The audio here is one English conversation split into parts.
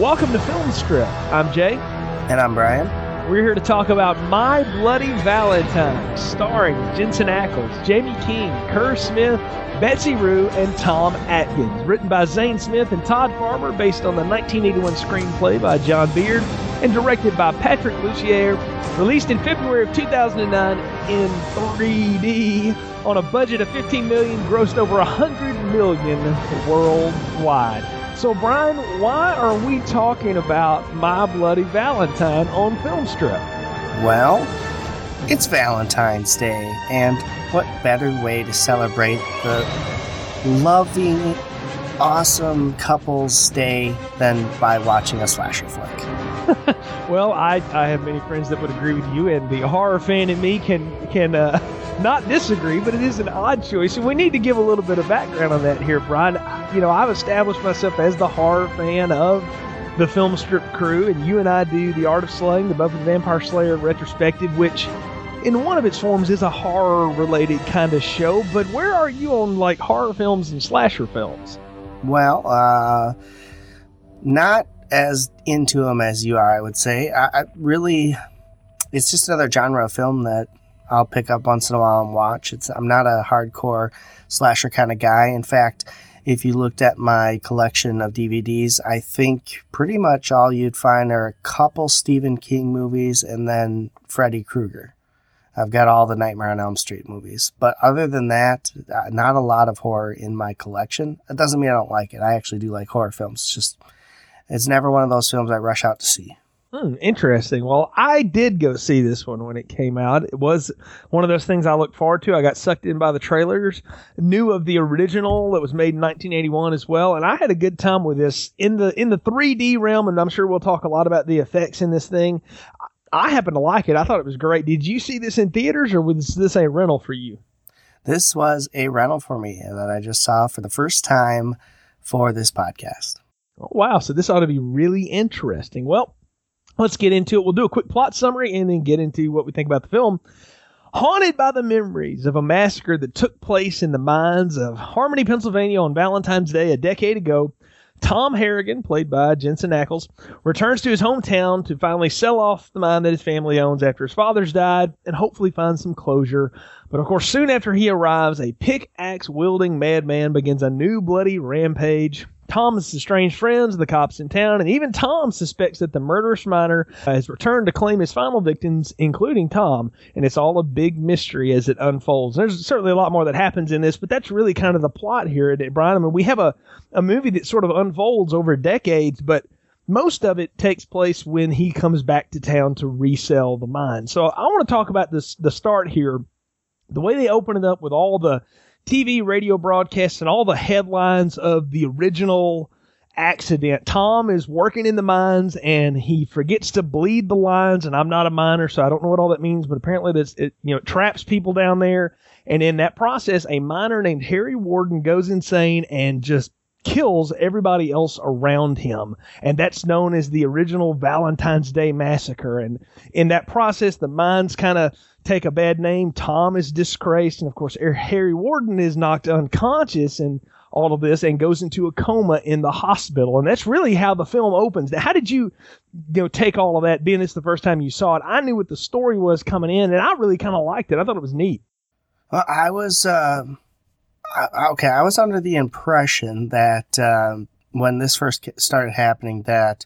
Welcome to Film Strip. I'm Jay. And I'm Brian. We're here to talk about My Bloody Valentine, starring Jensen Ackles, Jaime King, Kerr Smith, Betsy Rue, and Tom Atkins. Written by Zane Smith and Todd Farmer, based on the 1981 screenplay by John Beaird, and directed by Patrick Lussier. Released in February of 2009 in 3D on a budget of 15 million, grossed over 100 million worldwide. So, Brian, why are we talking about My Bloody Valentine on Filmstrip? Well, it's Valentine's Day, and what better way to celebrate the loving, awesome couple's day than by watching a slasher flick? well, I, I have many friends that would agree with you, and the horror fan in me can can uh, not disagree, but it is an odd choice, and we need to give a little bit of background on that here, Brian. You know, I've established myself as the horror fan of the film strip crew, and you and I do the Art of Slaying, the Buffy the Vampire Slayer retrospective, which in one of its forms is a horror related kind of show. But where are you on like horror films and slasher films? Well, uh, not as into them as you are, I would say. I, I really, it's just another genre of film that I'll pick up once in a while and watch. It's I'm not a hardcore slasher kind of guy. In fact, if you looked at my collection of DVDs, I think pretty much all you'd find are a couple Stephen King movies and then Freddy Krueger. I've got all the Nightmare on Elm Street movies. But other than that, uh, not a lot of horror in my collection. It doesn't mean I don't like it. I actually do like horror films. It's just, it's never one of those films I rush out to see. Hmm, interesting. Well, I did go see this one when it came out. It was one of those things I looked forward to. I got sucked in by the trailers, knew of the original that was made in 1981 as well, and I had a good time with this in the in the 3D realm. And I'm sure we'll talk a lot about the effects in this thing. I happen to like it. I thought it was great. Did you see this in theaters, or was this a rental for you? This was a rental for me that I just saw for the first time for this podcast. Oh, wow! So this ought to be really interesting. Well let's get into it. We'll do a quick plot summary and then get into what we think about the film. Haunted by the memories of a massacre that took place in the mines of Harmony, Pennsylvania on Valentine's Day a decade ago, Tom Harrigan, played by Jensen Ackles, returns to his hometown to finally sell off the mine that his family owns after his father's died and hopefully find some closure. But of course, soon after he arrives, a pickaxe wielding madman begins a new bloody rampage. Tom's estranged friends, the cops in town, and even Tom suspects that the murderous miner has returned to claim his final victims, including Tom. And it's all a big mystery as it unfolds. There's certainly a lot more that happens in this, but that's really kind of the plot here, Brian. I mean, we have a, a movie that sort of unfolds over decades, but most of it takes place when he comes back to town to resell the mine. So I want to talk about this the start here. The way they open it up with all the TV, radio broadcasts, and all the headlines of the original accident. Tom is working in the mines and he forgets to bleed the lines. And I'm not a miner, so I don't know what all that means, but apparently this it you know it traps people down there. And in that process, a miner named Harry Warden goes insane and just kills everybody else around him. And that's known as the original Valentine's Day Massacre. And in that process, the mines kind of take a bad name. Tom is disgraced. And of course, Harry Warden is knocked unconscious and all of this and goes into a coma in the hospital. And that's really how the film opens. How did you, you know, take all of that, being this the first time you saw it? I knew what the story was coming in, and I really kind of liked it. I thought it was neat. Well, I was, uh, okay, I was under the impression that um, when this first started happening, that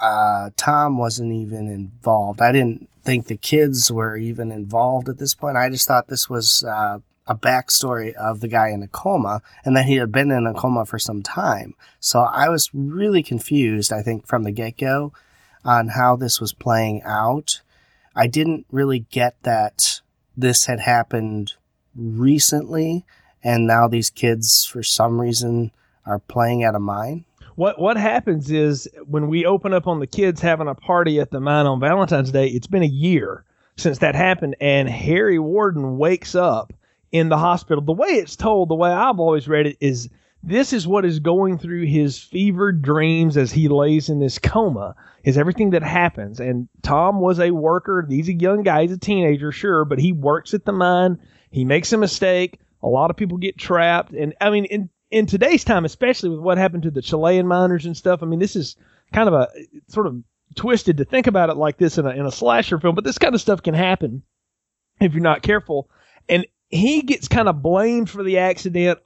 uh, Tom wasn't even involved. I didn't think the kids were even involved at this point. I just thought this was uh, a backstory of the guy in a coma and that he had been in a coma for some time. So I was really confused, I think, from the get go on how this was playing out. I didn't really get that this had happened recently and now these kids, for some reason, are playing at a mine what what happens is when we open up on the kids having a party at the mine on Valentine's Day, it's been a year since that happened, and Harry Warden wakes up in the hospital. The way it's told, the way I've always read it, is this is what is going through his fevered dreams as he lays in this coma is everything that happens. And tom was a worker. He's a young guy he's a teenager sure but he works at the mine. He makes a mistake. A lot of people get trapped. And i mean in today's time, especially with what happened to the Chilean miners and stuff, I mean, this is kind of a sort of twisted to think about it like this in a, in a slasher film, but this kind of stuff can happen if you're not careful. And he gets kind of blamed for the accident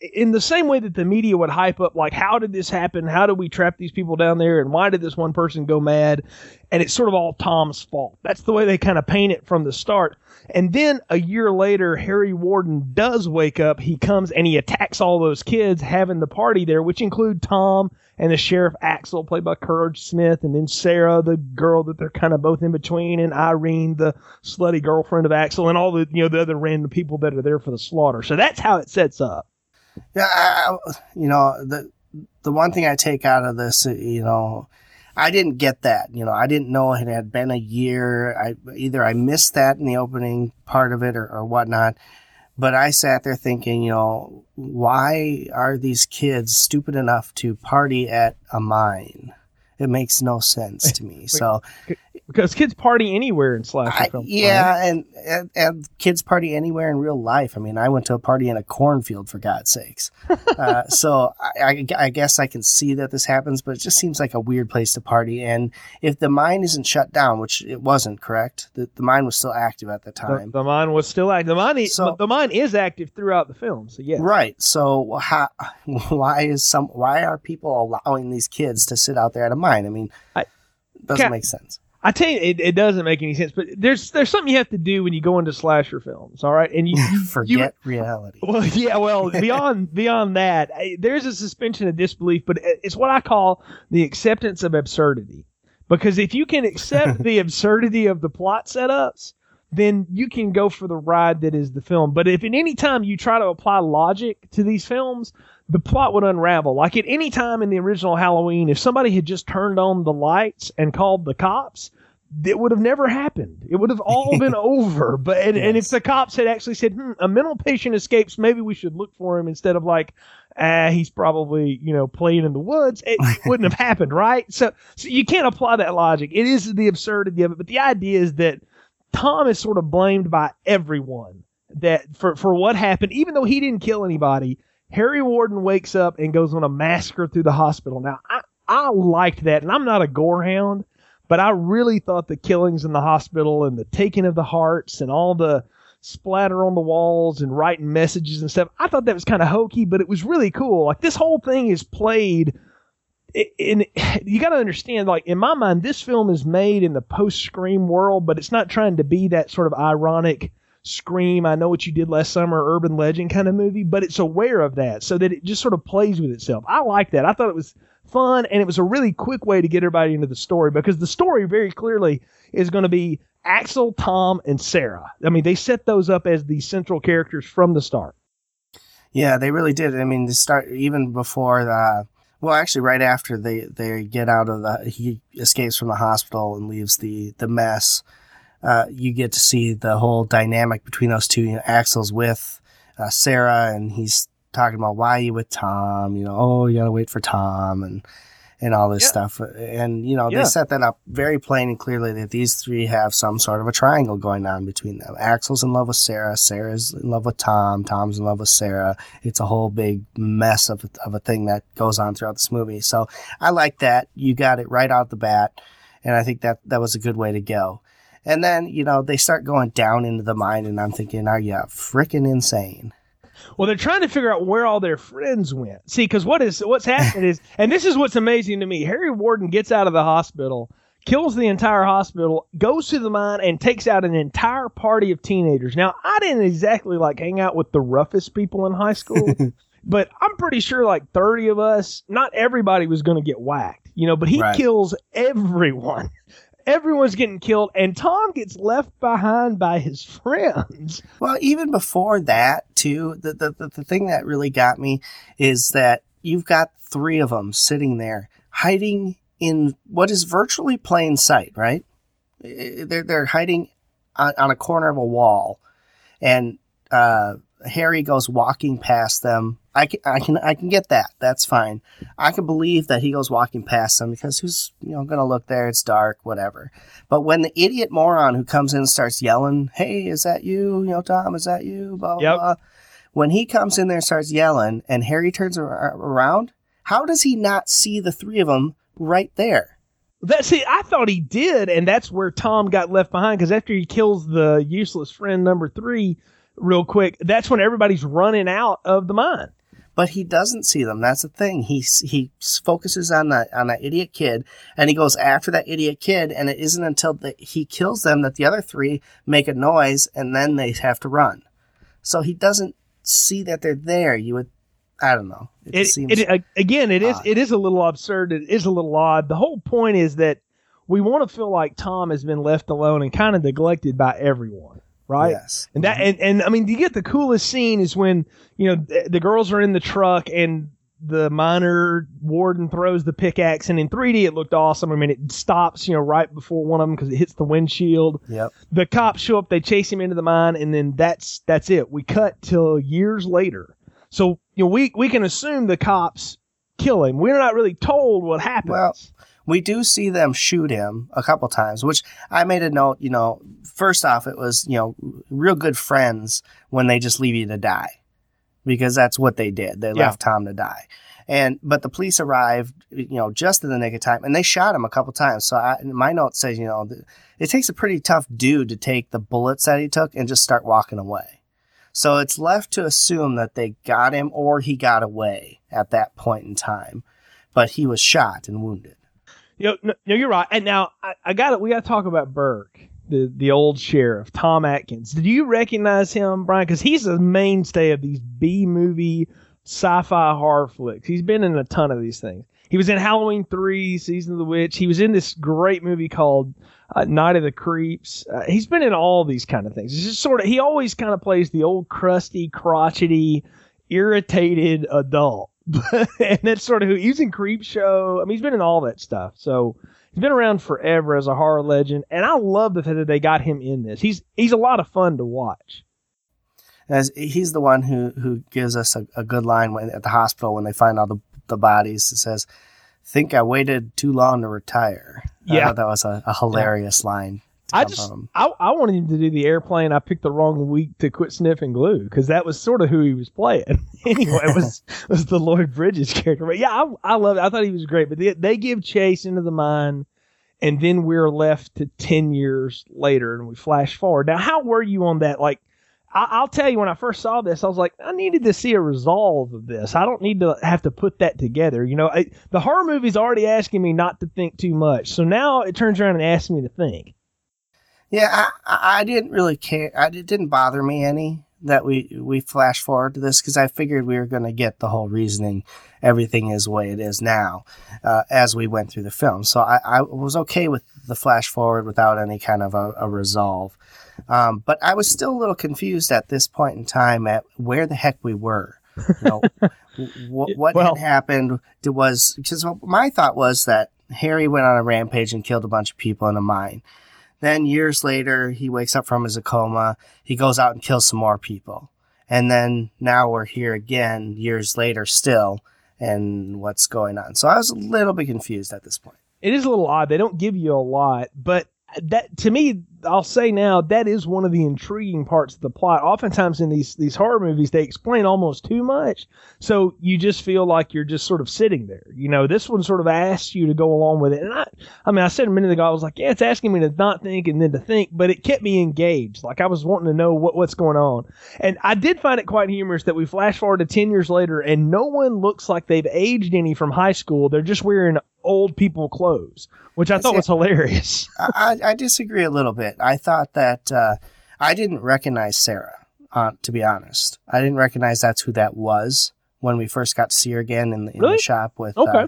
in the same way that the media would hype up, like, how did this happen? How did we trap these people down there? And why did this one person go mad? And it's sort of all Tom's fault. That's the way they kind of paint it from the start. And then a year later, Harry Warden does wake up. He comes and he attacks all those kids having the party there, which include Tom and the sheriff Axel, played by Kerr Smith, and then Sarah, the girl that they're kind of both in between, and Irene, the slutty girlfriend of Axel, and all the you know the other random people that are there for the slaughter. So that's how it sets up. Yeah, I, you know the the one thing I take out of this, you know, I didn't get that. You know, I didn't know it had been a year. I either I missed that in the opening part of it or, or whatnot. But I sat there thinking, you know, why are these kids stupid enough to party at a mine? It makes no sense to me. So because kids party anywhere in slasher films. Yeah, right? and, and, and kids party anywhere in real life. I mean, I went to a party in a cornfield for God's sakes. uh, so I, I, guess I can see that this happens, but it just seems like a weird place to party. And if the mine isn't shut down, which it wasn't, correct? The, the mine was still active at the time. The, the mine was still active. The mine, so, the mine is active throughout the film. So yeah, right. So how, why is some why are people allowing these kids to sit out there at a mine? I mean, I, doesn't make sense. I tell you, it, it doesn't make any sense. But there's there's something you have to do when you go into slasher films. All right, and you, you forget you, reality. Well, yeah. Well, beyond beyond that, there's a suspension of disbelief, but it's what I call the acceptance of absurdity. Because if you can accept the absurdity of the plot setups, then you can go for the ride that is the film. But if at any time you try to apply logic to these films, the plot would unravel. Like at any time in the original Halloween, if somebody had just turned on the lights and called the cops, it would have never happened. It would have all been over. But and, yes. and, if the cops had actually said, hmm, a mental patient escapes, maybe we should look for him instead of like, ah, he's probably you know playing in the woods. It wouldn't have happened, right? So, so you can't apply that logic. It is the absurdity of it, but the idea is that Tom is sort of blamed by everyone that for for what happened, even though he didn't kill anybody Harry Warden wakes up and goes on a massacre through the hospital. Now, I, I liked that, and I'm not a gorehound, but I really thought the killings in the hospital and the taking of the hearts and all the splatter on the walls and writing messages and stuff, I thought that was kind of hokey, but it was really cool. Like, this whole thing is played. And you got to understand, like in my mind, this film is made in the post Scream world, but it's not trying to be that sort of ironic Scream, I Know What You Did Last Summer, urban legend kind of movie, but it's aware of that so that it just sort of plays with itself. I like that. I thought it was fun and it was a really quick way to get everybody into the story because the story very clearly is going to be Axel, Tom, and Sarah. I mean, they set those up as the central characters from the start. Yeah, they really did. I mean, they start even before the. Well, actually, right after they, they get out of the, he escapes from the hospital and leaves the, the mess uh, you get to see the whole dynamic between those two. You know, Axel's with uh, Sarah, and he's talking about why you with Tom. You know, oh, you gotta wait for Tom, and and all this yeah. stuff. And you know, yeah. they set that up very plain and clearly that these three have some sort of a triangle going on between them. Axel's in love with Sarah. Sarah's in love with Tom. Tom's in love with Sarah. It's a whole big mess of of a thing that goes on throughout this movie. So I like that. You got it right out the bat. And I think that that was a good way to go. And then, you know, they start going down into the mine, and I'm thinking, are you freaking insane? Well, they're trying to figure out where all their friends went. See, because what is what's happening is, and this is what's amazing to me. Harry Warden gets out of the hospital, kills the entire hospital, goes to the mine, and takes out an entire party of teenagers. Now, I didn't exactly like hang out with the roughest people in high school, but I'm pretty sure like 30 of us, not everybody was going to get whacked, you know. But he right. kills everyone everyone's getting killed, and Tom gets left behind by his friends. Well, even before that, too, the, the, the, the thing that really got me is that you've got three of them sitting there hiding in what is virtually plain sight, right? They're, they're hiding on, on a corner of a wall, and uh, Harry goes walking past them I can, I can, I can get that. That's fine. I can believe that he goes walking past them because who's, you know, going to look there? It's dark, whatever. But when the idiot moron who comes in and starts yelling, Hey, is that you? You know, Tom, is that you? Blah, yep. blah. When he comes in there and starts yelling and Harry turns around, how does he not see the three of them right there. That see, I thought he did, and that's where Tom got left behind because after he kills the useless friend number three, real quick, that's when everybody's running out of the mine. But he doesn't see them. That's the thing. He he focuses on that on that idiot kid, and he goes after that idiot kid. And it isn't until the, he kills them that the other three make a noise, and then they have to run. So he doesn't see that they're there. You would I don't know. It, it, seems it, again, it is it is a little absurd. It is a little odd. The whole point is that we want to feel like Tom has been left alone and kind of neglected by everyone, right? Yes. And that mm-hmm. and, and I mean, you get the coolest scene is when you know the, the girls are in the truck and the miner warden throws the pickaxe and in 3D it looked awesome. I mean, it stops, you know, right before one of them because it hits the windshield. Yep. The cops show up, they chase him into the mine, and then that's that's it. We cut till years later. So you know, we we can assume the cops kill him. We're not really told what happens. Well, we do see them shoot him a couple times, which I made a note. You know, first off, it was you know real good friends when they just leave you to die, because that's what they did. They yeah. left Tom to die. And but the police arrived, you know, just in the nick of time, and they shot him a couple times. So I, my note says, you know, it takes a pretty tough dude to take the bullets that he took and just start walking away. So it's left to assume that they got him or he got away at that point in time, but he was shot and wounded. You know, no, you're right. And now I, I got it. We got to talk about Burke, the the old sheriff, Tom Atkins. Did you recognize him, Brian? Because he's a mainstay of these B movie sci-fi horror flicks. He's been in a ton of these things. He was in Halloween 3, Season of the Witch. He was in this great movie called uh, Night of the Creeps. Uh, he's been in all these kind of things. It's just sort of, he always kind of plays the old crusty, crotchety, irritated adult. and that's sort of who he's in Creepshow. I mean, he's been in all that stuff. So he's been around forever as a horror legend. And I love the fact that they got him in this. He's, he's a lot of fun to watch. As he's the one who, who gives us a, a good line when, at the hospital when they find all the the bodies. It says, "Think I waited too long to retire." Yeah, that was a, a hilarious yeah. line. I just I, I wanted him to do the airplane. I picked the wrong week to quit sniffing glue because that was sort of who he was playing. anyway, it was was the Lloyd Bridges character. But yeah, I, I love it. I thought he was great. But they, they give chase into the mine, and then we're left to ten years later, and we flash forward. Now, how were you on that? Like I, will tell you, when I first saw this, I was like, I needed to see a resolve of this. I don't need to have to put that together. You know, I, the horror movie's already asking me not to think too much, so now it turns around and asks me to think. Yeah, I, I didn't really care. I, it didn't bother me any that we we flash forward to this because I figured we were going to get the whole reasoning, everything is the way it is now, uh, as we went through the film. So I, I was okay with the flash forward without any kind of a, a resolve. Um, but I was still a little confused at this point in time at where the heck we were. You know, w- what well, had happened was because my thought was that Harry went on a rampage and killed a bunch of people in a mine. Then years later, he wakes up from his coma. He goes out and kills some more people. And then now we're here again, years later still, and what's going on. So I was a little bit confused at this point. It is a little odd. They don't give you a lot, but that to me I'll say now that is one of the intriguing parts of the plot. Oftentimes in these these horror movies, they explain almost too much, so you just feel like you're just sort of sitting there. You know, this one sort of asks you to go along with it. And I, I mean, I said a minute ago, I was like, yeah, it's asking me to not think and then to think, but it kept me engaged. Like I was wanting to know what what's going on, and I did find it quite humorous that we flash forward to ten years later, and no one looks like they've aged any from high school. They're just wearing old people clothes, which I thought was hilarious. I, I, disagree a little bit. I thought that uh, I didn't recognize Sarah, uh, to be honest. I didn't recognize that's who that was when we first got to see her again in the, in really? the shop with. Uh, okay. Uh,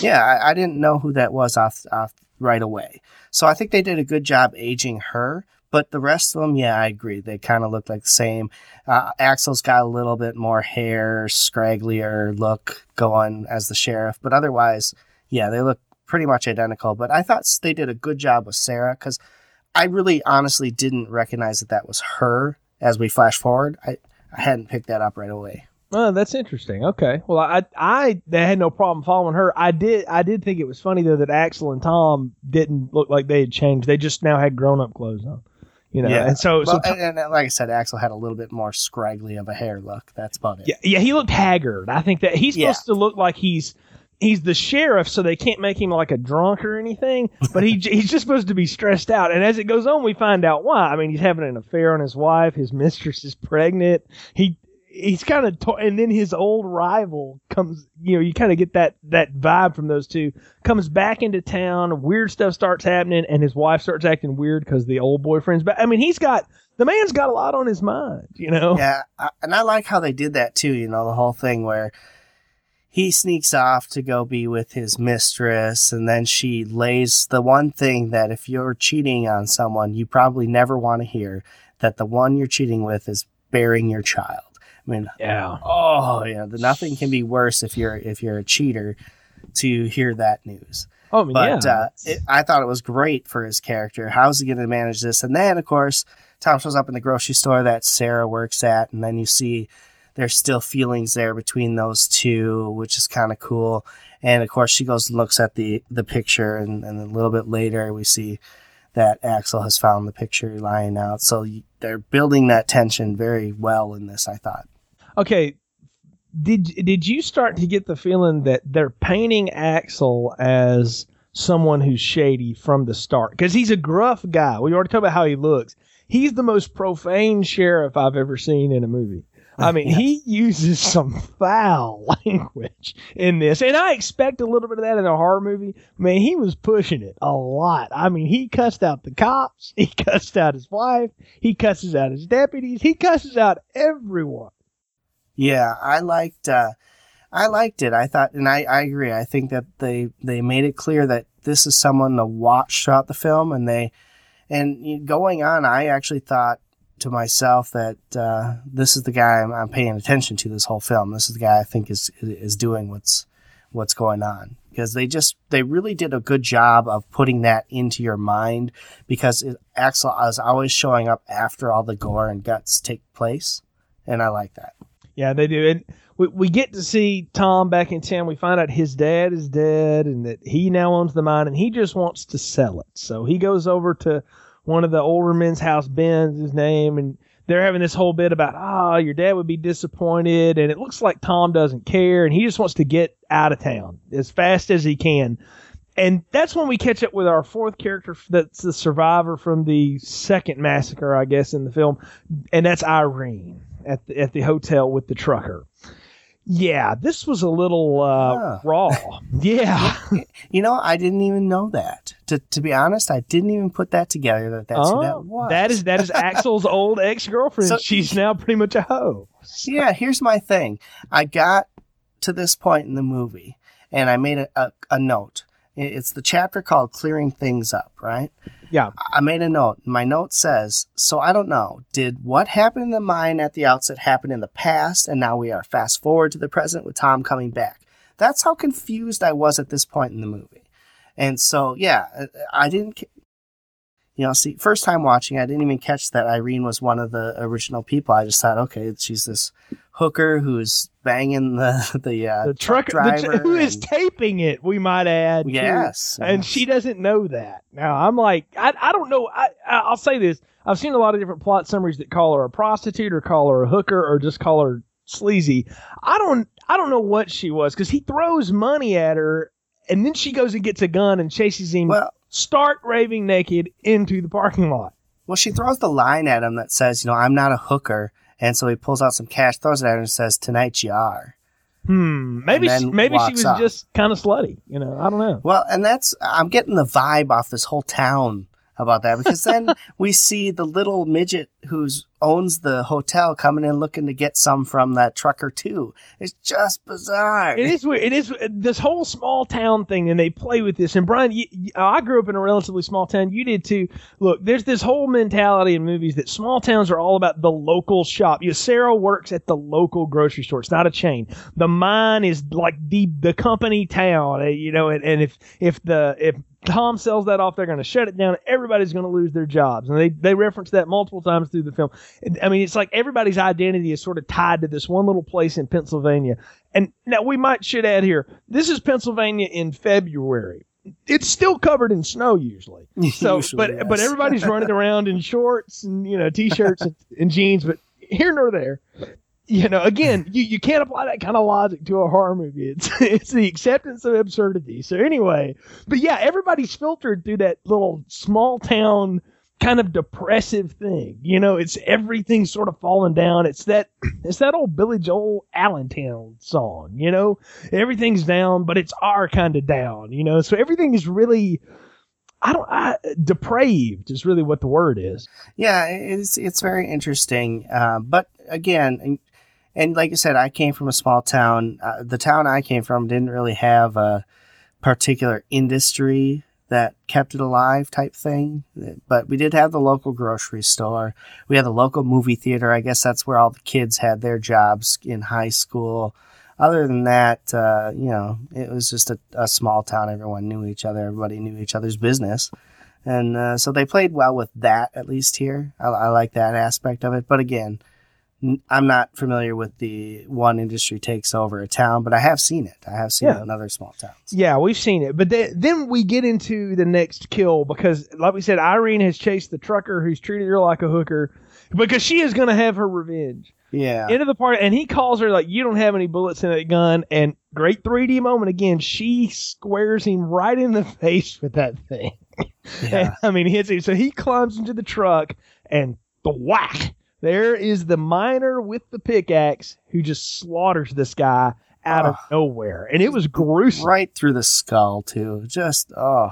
yeah, I, I, didn't know who that was off, off right away. So I think they did a good job aging her. But the rest of them, yeah, I agree. They kind of look like the same. Uh, Axel's got a little bit more hair, scragglier look going as the sheriff, but otherwise, yeah, they look pretty much identical. But I thought they did a good job with Sarah because I really honestly didn't recognize that that was her as we flash forward. I, I hadn't picked that up right away. Oh, that's interesting. Okay. Well, I I had no problem following her. I did I did think it was funny though that Axel and Tom didn't look like they had changed. They just now had grown up clothes on. You know, yeah. and so, well, so and, and, like I said, Axel had a little bit more scraggly of a hair look. That's about it. Yeah, yeah, he looked haggard. I think that he's supposed yeah. to look like he's he's the sheriff, so they can't make him like a drunk or anything. But he he's just supposed to be stressed out. And as it goes on, we find out why. I mean, he's having an affair on his wife. His mistress is pregnant. He he's kind of to- and then his old rival comes you know you kind of get that that vibe from those two comes back into town weird stuff starts happening and his wife starts acting weird because the old boyfriend's back i mean he's got the man's got a lot on his mind you know Yeah, I, and I like how they did that too. You know, the whole thing where he sneaks off to go be with his mistress, and then she lays the one thing that if you're cheating on someone, you probably never want to hear that the one you're cheating with is bearing your child. I mean, yeah oh yeah, the, nothing can be worse if you're if you're a cheater to hear that news. oh I mean, But yeah uh, it, I thought it was great for his character. How's he going to manage this? And then, of course, Tom shows up in the grocery store that Sarah works at, and then you see there's still feelings there between those two, which is kind of cool. And of course, she goes and looks at the the picture, and, and a little bit later we see that Axel has found the picture lying out. So they're building that tension very well in this. I thought. okay did did you start to get the feeling that they're painting Axel as someone who's shady from the start because he's a gruff guy we already talked about how he looks he's the most profane sheriff i've ever seen in a movie i mean Yes. he uses some foul language in this and i expect a little bit of that in a horror movie man he was pushing it a lot i mean he cussed out the cops he cussed out his wife he cusses out his deputies he cusses out everyone Yeah, I liked uh I liked it. I thought and I, I agree. I think that they they made it clear that this is someone to watch throughout the film and they and going on I actually thought to myself that uh, this is the guy I'm, I'm paying attention to this whole film. This is the guy I think is is doing what's what's going on because they just they really did a good job of putting that into your mind because it, Axel is always showing up after all the gore and guts take place, and I like that. Yeah, they do. And we, we get to see Tom back in town. We find out his dad is dead and that he now owns the mine and he just wants to sell it. So he goes over to one of the older men's house, Ben's his name, and they're having this whole bit about, oh, your dad would be disappointed. And it looks like Tom doesn't care and he just wants to get out of town as fast as he can. And that's when we catch up with our fourth character that's the survivor from the second massacre, I guess, in the film. And that's Irene at the, at the hotel with the trucker. Yeah, this was a little uh, raw. Yeah. You know, I didn't even know that. To to be honest, I didn't even put that together. That that's who Oh, that was. that is that is Axel's old ex girlfriend. So- She's now pretty much a hoe. yeah. Here's my thing. I got to this point in the movie, and I made a, a, a note. It's the chapter called "Clearing Things Up," right? Yeah. I made a note. My note says, "So I don't know. Did what happened in the mine at the outset happen in the past, and now we are fast forward to the present with Tom coming back?" That's how confused I was at this point in the movie. And so, yeah, I didn't. You know, see, first time watching, I didn't even catch that Irene was one of the original people. I just thought, okay, she's this hooker who's banging the the, uh, The truck, the, driver. tr- who is and- taping it, we might add. too. yes, and yes. she doesn't know that. Now I'm like, I, I don't know. I, I I'll say this: I've seen a lot of different plot summaries that call her a prostitute, or call her a hooker, or just call her sleazy. I don't I don't know what she was because he throws money at her, and then she goes and gets a gun and chases him, well, stark raving naked, into the parking lot. Well, she throws the line at him that says, you know, I'm not a hooker. And so he pulls out some cash, throws it at her, and says, Tonight you are. Hmm. Maybe she, maybe she was off. just kind of slutty. You know, I don't know. Well, and that's, I'm getting the vibe off this whole town about that because then we see the little midget who owns the hotel coming in looking to get some from that trucker too. It's just bizarre. It is weird. It is this whole small town thing, and they play with this. And Brian, you, I grew up in a relatively small town. You did too. Look, there's this whole mentality in movies that small towns are all about the local shop. You know, Sarah works at the local grocery store. It's not a chain. The mine is like the the company town. uh, You know, and, and if if the if Tom sells that off, they're going to shut it down. Everybody's going to lose their jobs, and they they reference that multiple times through the film. I mean, it's like everybody's identity is sort of tied to this one little place in Pennsylvania. And now we might should add here, this is Pennsylvania in February. It's still covered in snow usually. So, Usually, but yes. but everybody's running around in shorts and you know t-shirts and, and jeans. But here nor there, you know, again, you, you can't apply that kind of logic to a horror movie. It's it's the acceptance of absurdity. So anyway, but yeah, everybody's filtered through that little small town kind of depressive thing. You know, it's everything's sort of falling down. It's that it's that old Billy Joel Allentown song, you know? Everything's down, but it's our kind of down, you know? So everything is really I don't I, depraved is really what the word is. Yeah, it's it's very interesting. Uh, but again, and, like I said, I came from a small town. Uh, the town I came from didn't really have a particular industry that kept it alive type thing. But we did have the local grocery store. We had the local movie theater. I guess that's where all the kids had their jobs in high school. Other than that, uh, you know, it was just a, a, small town. Everyone knew each other. Everybody knew each other's business. And uh, so they played well with that, at least here. I, I like that aspect of it. But again, I'm not familiar with the one industry takes over a town, but I have seen it. I have seen yeah. it in other small towns. Yeah, we've seen it. But th- then we get into the next kill because, like we said, Irene has chased the trucker who's treated her like a hooker because she is going to have her revenge. Yeah. Into the party, and he calls her like, "You don't have any bullets in that gun." And great 3D moment again. She squares him right in the face with that thing. Yeah. and, I mean, he hits him. So he climbs into the truck and the whack there is the miner with the pickaxe who just slaughters this guy out oh, of ah. nowhere. And it was gruesome. Right through the skull, too. Just, oh,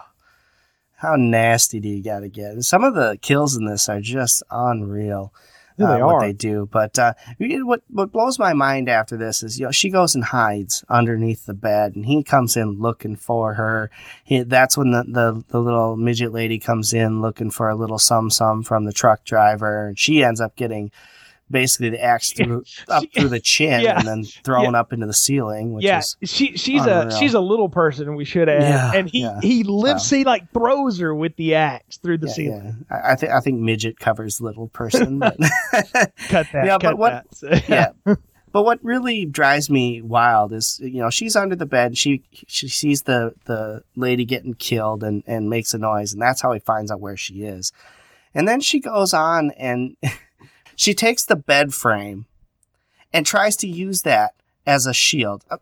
how nasty do you got to get? And Some of the kills in this are just unreal uh, they what they do. But uh, what what blows my mind after this is you know she goes and hides underneath the bed, and he comes in looking for her. He, that's when the, the the little midget lady comes in looking for a little sum sum from the truck driver, and she ends up getting basically the axe through up through the chin yeah. and then thrown yeah. up into the ceiling. yeah, she she's unreal. a she's a little person. We should add, yeah, and he he lifts he like throws her with the axe through the ceiling. I, think I think midget covers little person. But cut that. Yeah, cut but what? Yeah. But what really drives me wild is, you know, she's under the bed. She she sees the the lady getting killed and and makes a noise, and that's how he finds out where she is. And then she goes on and she takes the bed frame and tries to use that as a shield, uh,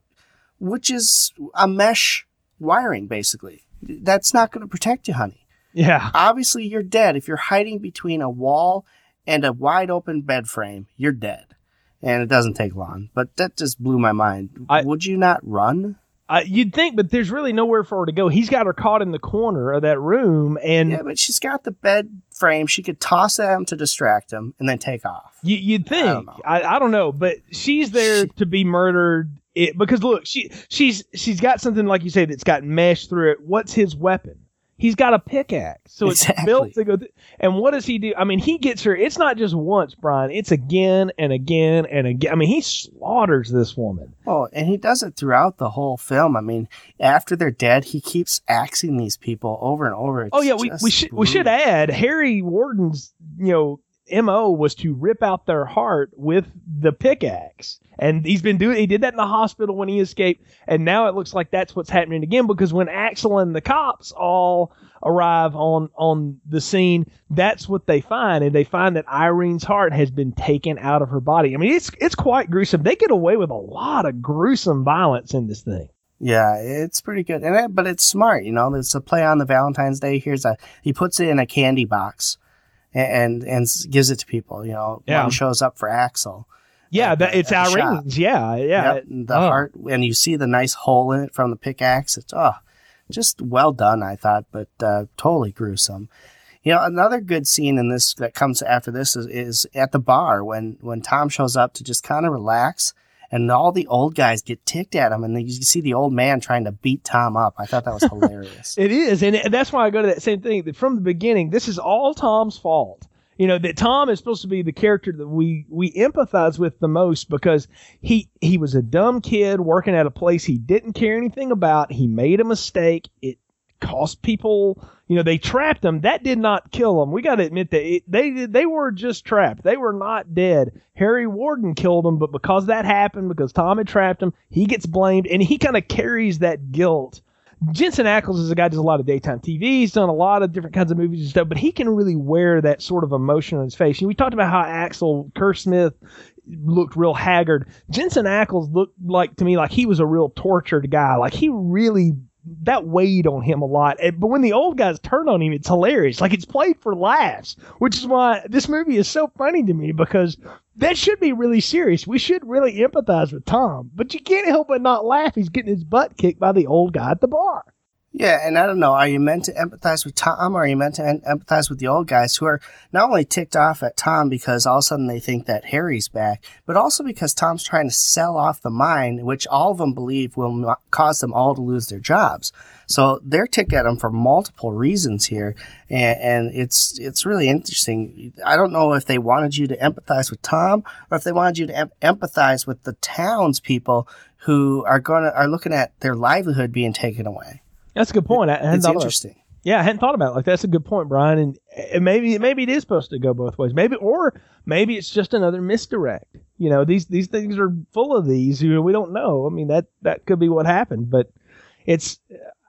which is a mesh wiring, basically. That's not going to protect you, honey. Yeah. Obviously, you're dead. If you're hiding between a wall and a wide open bed frame, you're dead. And it doesn't take long. But that just blew my mind. I, Would you not run? Uh, you'd think, but there's really nowhere for her to go. He's got her caught in the corner of that room, and yeah, but she's got the bed frame. She could toss at him to distract him, and then take off. You, would think. I don't, I, I don't, know, but she's there to be murdered. It, because look, she she's she's got something like you say that's got mesh through it. What's his weapon? He's got a pickaxe, so it's exactly. built to go. Th- and what does he do? I mean, he gets her. It's not just once, Brian. It's again and again and again. I mean, he slaughters this woman. Oh, and he does it throughout the whole film. I mean, after they're dead, he keeps axing these people over and over. Oh, it's oh yeah, we we should we should add Harry Warden's you know mo was to rip out their heart with the pickaxe. And he's been doing he did that in the hospital when he escaped. And now it looks like that's what's happening again because when axel and the cops all arrive on on the scene that's what they find. And they find that irene's heart has been taken out of her body. I mean it's it's quite gruesome. They get away with a lot of gruesome violence in this thing. Yeah, it's pretty good, and it, but it's smart, you know. It's a play on the Valentine's Day. Here's a he puts it in a candy box, and and gives it to people. You know, yeah. one shows up for Axel. Yeah, that, it's Irene's. Yeah, yeah. Yep, the oh. heart, and you see the nice hole in it from the pickaxe. It's oh, just well done, I thought, but uh, totally gruesome. You know, another good scene in this that comes after this is, is at the bar when when Tom shows up to just kind of relax and all the old guys get ticked at him, and you see the old man trying to beat Tom up. I thought that was hilarious. it is, and that's why I go to that same thing. That from the beginning, this is all Tom's fault. You know that Tom is supposed to be the character that we we empathize with the most because he he was a dumb kid working at a place he didn't care anything about. He made a mistake. It cost people, you know, they trapped them. That did not kill them. We got to admit that it, they they were just trapped. They were not dead. Harry Warden killed them, but because that happened, because Tom had trapped him, he gets blamed, and he kind of carries that guilt. Jensen Ackles is a guy who does a lot of daytime TV. He's done a lot of different kinds of movies and stuff, but he can really wear that sort of emotion on his face. And we talked about how Axel Smith looked real haggard. Jensen Ackles looked like to me like he was a real tortured guy. Like he really that weighed on him a lot. But when the old guys turn on him, it's hilarious. Like it's played for laughs, which is why this movie is so funny to me because that should be really serious. We should really empathize with Tom, but you can't help but not laugh. He's getting his butt kicked by the old guy at the bar. Yeah, and I don't know, are you meant to empathize with Tom or are you meant to empathize with the old guys who are not only ticked off at Tom because all of a sudden they think that Harry's back, but also because Tom's trying to sell off the mine, which all of them believe will cause them all to lose their jobs. So they're ticked at him for multiple reasons here, and, and it's it's really interesting. I don't know if they wanted you to empathize with Tom or if they wanted you to em- empathize with the townspeople who are going are looking at their livelihood being taken away. That's a good point. I it's interesting. Yeah, I hadn't thought about it. Like that's a good point, Brian. And, and maybe maybe it is supposed to go both ways. Maybe or maybe it's just another misdirect. You know, these these things are full of these. You know, we don't know. I mean, that that could be what happened, but it's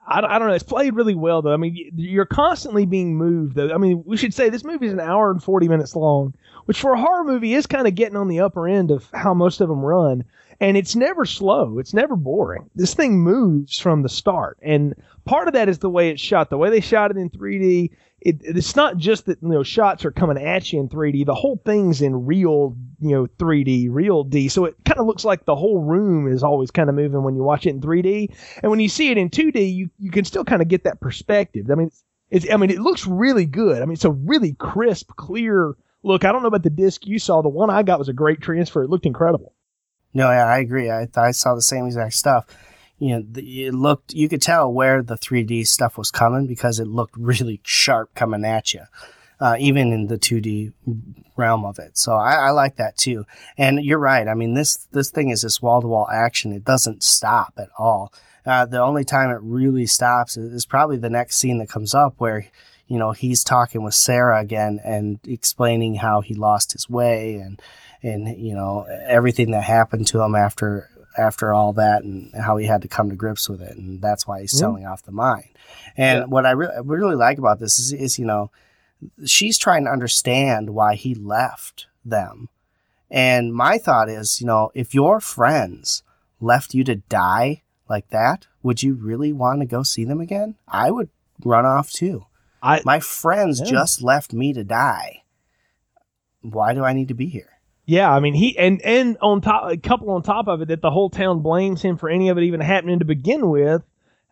I, I don't know. It's played really well though. I mean, you're constantly being moved though. I mean, we should say this movie is an hour and 40 minutes long, which for a horror movie is kind of getting on the upper end of how most of them run and it's never slow. It's never boring. This thing moves from the start, and part of that is the way it's shot. The way they shot it in 3D. It, it's not just that you know shots are coming at you in 3D. The whole thing's in real you know 3D, real D. So it kind of looks like the whole room is always kind of moving when you watch it in 3D. And when you see it in 2D, you you can still kind of get that perspective. I mean, it's, it's I mean it looks really good. I mean it's a really crisp, clear look. I don't know about the disc you saw. The one I got was a great transfer. It looked incredible. No, yeah, I agree. I, I saw the same exact stuff. You know, it looked, you could tell where the 3D stuff was coming because it looked really sharp coming at you, uh, even in the 2D realm of it. So I, I like that too. And you're right. I mean, this, this thing is this wall to wall action. It doesn't stop at all. Uh, the only time it really stops is, is probably the next scene that comes up where, you know, he's talking with Sarah again and explaining how he lost his way and, and you know everything that happened to him after after all that and how he had to come to grips with it. And that's why he's mm-hmm. selling off the mine. And yeah. what I, re- really like about this is, is you know she's trying to understand why he left them. And my thought is you know if your friends left you to die like that would you really want to go see them again? I would run off too. I, my friends yeah. just left me to die. Why do i need to be here yeah, I mean he and and on top a couple on top of it that the whole town blames him for any of it even happening to begin with.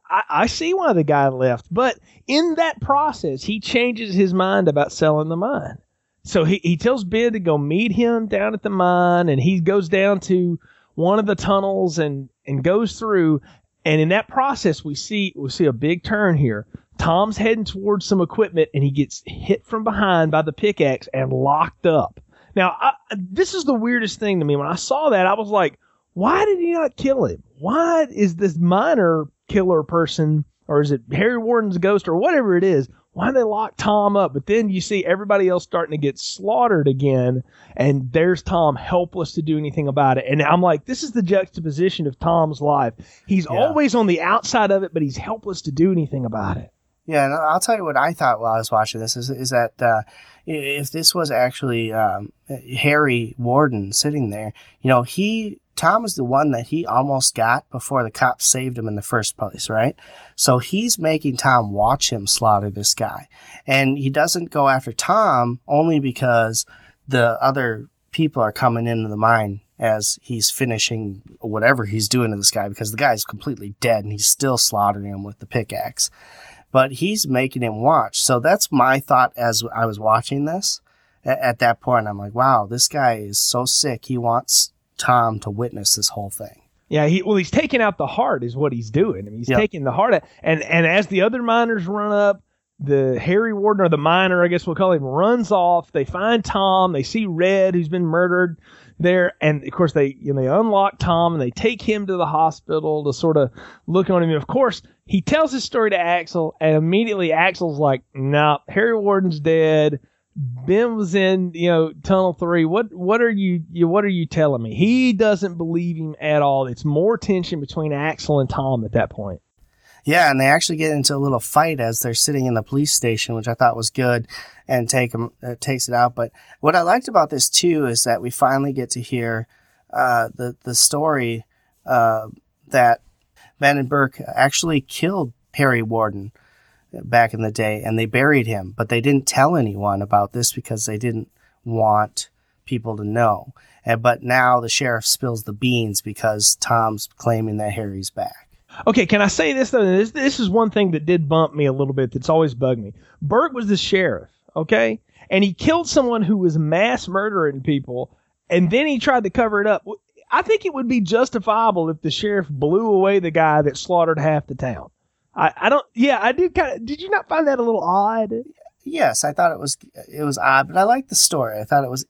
I, I see why the guy left, but in that process, he changes his mind about selling the mine. So he, he tells Bid to go meet him down at the mine, and he goes down to one of the tunnels and and goes through. And in that process, we see we see a big turn here. Tom's heading towards some equipment, and he gets hit from behind by the pickaxe and locked up. Now, I, this is the weirdest thing to me. When I saw that, I was like, why did he not kill him? Why is this miner killer person, or is it Harry Warden's ghost, or whatever it is? Why did they lock Tom up? But then you see everybody else starting to get slaughtered again, and there's Tom helpless to do anything about it. And I'm like, this is the juxtaposition of Tom's life. He's yeah. always on the outside of it, but he's helpless to do anything about it. Yeah, and I'll tell you what I thought while I was watching this is is that uh, if this was actually um, Harry Warden sitting there, you know, he Tom is the one that he almost got before the cops saved him in the first place, right? So he's making Tom watch him slaughter this guy, and he doesn't go after Tom only because the other people are coming into the mine as he's finishing whatever he's doing to this guy because the guy's completely dead and he's still slaughtering him with the pickaxe but he's making him watch. So that's my thought as I was watching this. At that point, I'm like, wow, this guy is so sick. He wants Tom to witness this whole thing. Yeah, he well, he's taking out the heart, is what he's doing. I mean, he's yep. taking the heart out, and and as the other miners run up, the Harry Warden or the miner, I guess we'll call him, runs off. They find Tom. They see Red, who's been murdered there, and of course they you know they unlock Tom and they take him to the hospital to sort of look on him. And of course, he tells his story to Axel, and immediately Axel's like, "No, nah, Harry Warden's dead. Ben was in, you know, Tunnel Three. What, what are you, you, what are you telling me?" He doesn't believe him at all. It's more tension between Axel and Tom at that point. Yeah, and they actually get into a little fight as they're sitting in the police station, which I thought was good, and take them uh, takes it out. But what I liked about this too is that we finally get to hear uh, the the story uh, that Van and Burke actually killed Harry Warden back in the day, and they buried him, but they didn't tell anyone about this because they didn't want people to know. And but now the sheriff spills the beans because Tom's claiming that Harry's back. Okay, can I say this though? This this is one thing that did bump me a little bit. That's always bugged me. Burke was the sheriff, okay, and he killed someone who was mass murdering people, and then he tried to cover it up. I think it would be justifiable if the sheriff blew away the guy that slaughtered half the town. I, I don't. Yeah, I did. Kind of, did you not find that a little odd? Yes, I thought it was it was odd, but I liked the story. I thought it was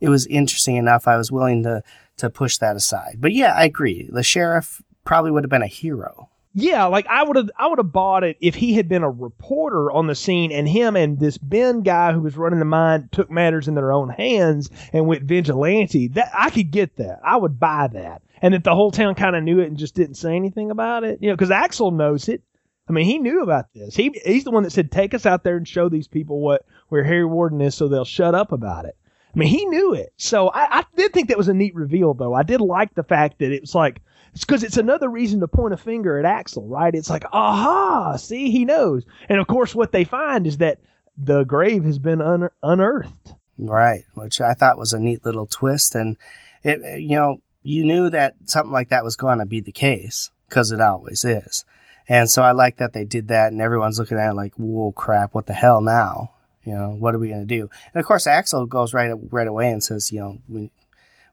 it was interesting enough. I was willing to to push that aside. But yeah, I agree. The sheriff probably would have been a hero. Yeah, like I would have I would have bought it if he had been a reporter on the scene and him and this Ben guy who was running the mine took matters in their own hands and went vigilante. That I could get that. I would buy that. And that the whole town kind of knew it and just didn't say anything about it. You know, because Axel knows it. I mean, he knew about this. He he's the one that said, "Take us out there and show these people what where Harry Warden is, so they'll shut up about it." I mean, he knew it. So I, I did think that was a neat reveal, though. I did like the fact that it was like it's because it's another reason to point a finger at Axel, right? It's like, aha, see, he knows. And of course, what they find is that the grave has been un- unearthed. Right, which I thought was a neat little twist. And it, you know, you knew that something like that was going to be the case because it always is. And so I like that they did that, and everyone's looking at it like, "Whoa, crap! What the hell now? You know, what are we going to do?" And of course, Axel goes right right away and says, "You know, we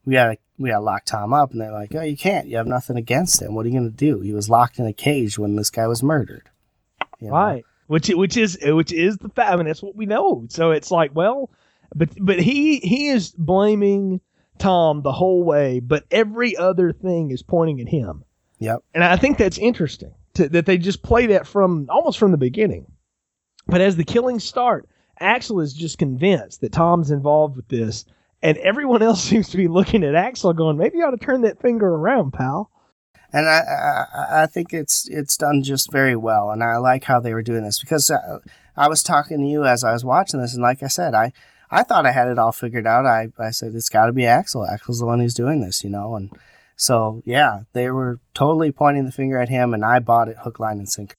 we gotta we gotta lock Tom up. And they're like, oh, you can't. You have nothing against him. What are you gonna do? He was locked in a cage when this guy was murdered. You know? Right. Which which is which is the fact. I mean, that's what we know. So it's like, well, but but he he is blaming Tom the whole way, but every other thing is pointing at him. Yep. And I think that's interesting to, that they just play that from almost from the beginning. But as the killings start, Axel is just convinced that Tom's involved with this and everyone else seems to be looking at Axel, going, "Maybe you ought to turn that finger around, pal." And I, I, I think it's it's done just very well, and I like how they were doing this because uh, I was talking to you as I was watching this, and like I said, I I thought I had it all figured out. I I said it's got to be Axel. Axel's the one who's doing this, you know, and so yeah, they were totally pointing the finger at him, and I bought it hook, line, and sinker.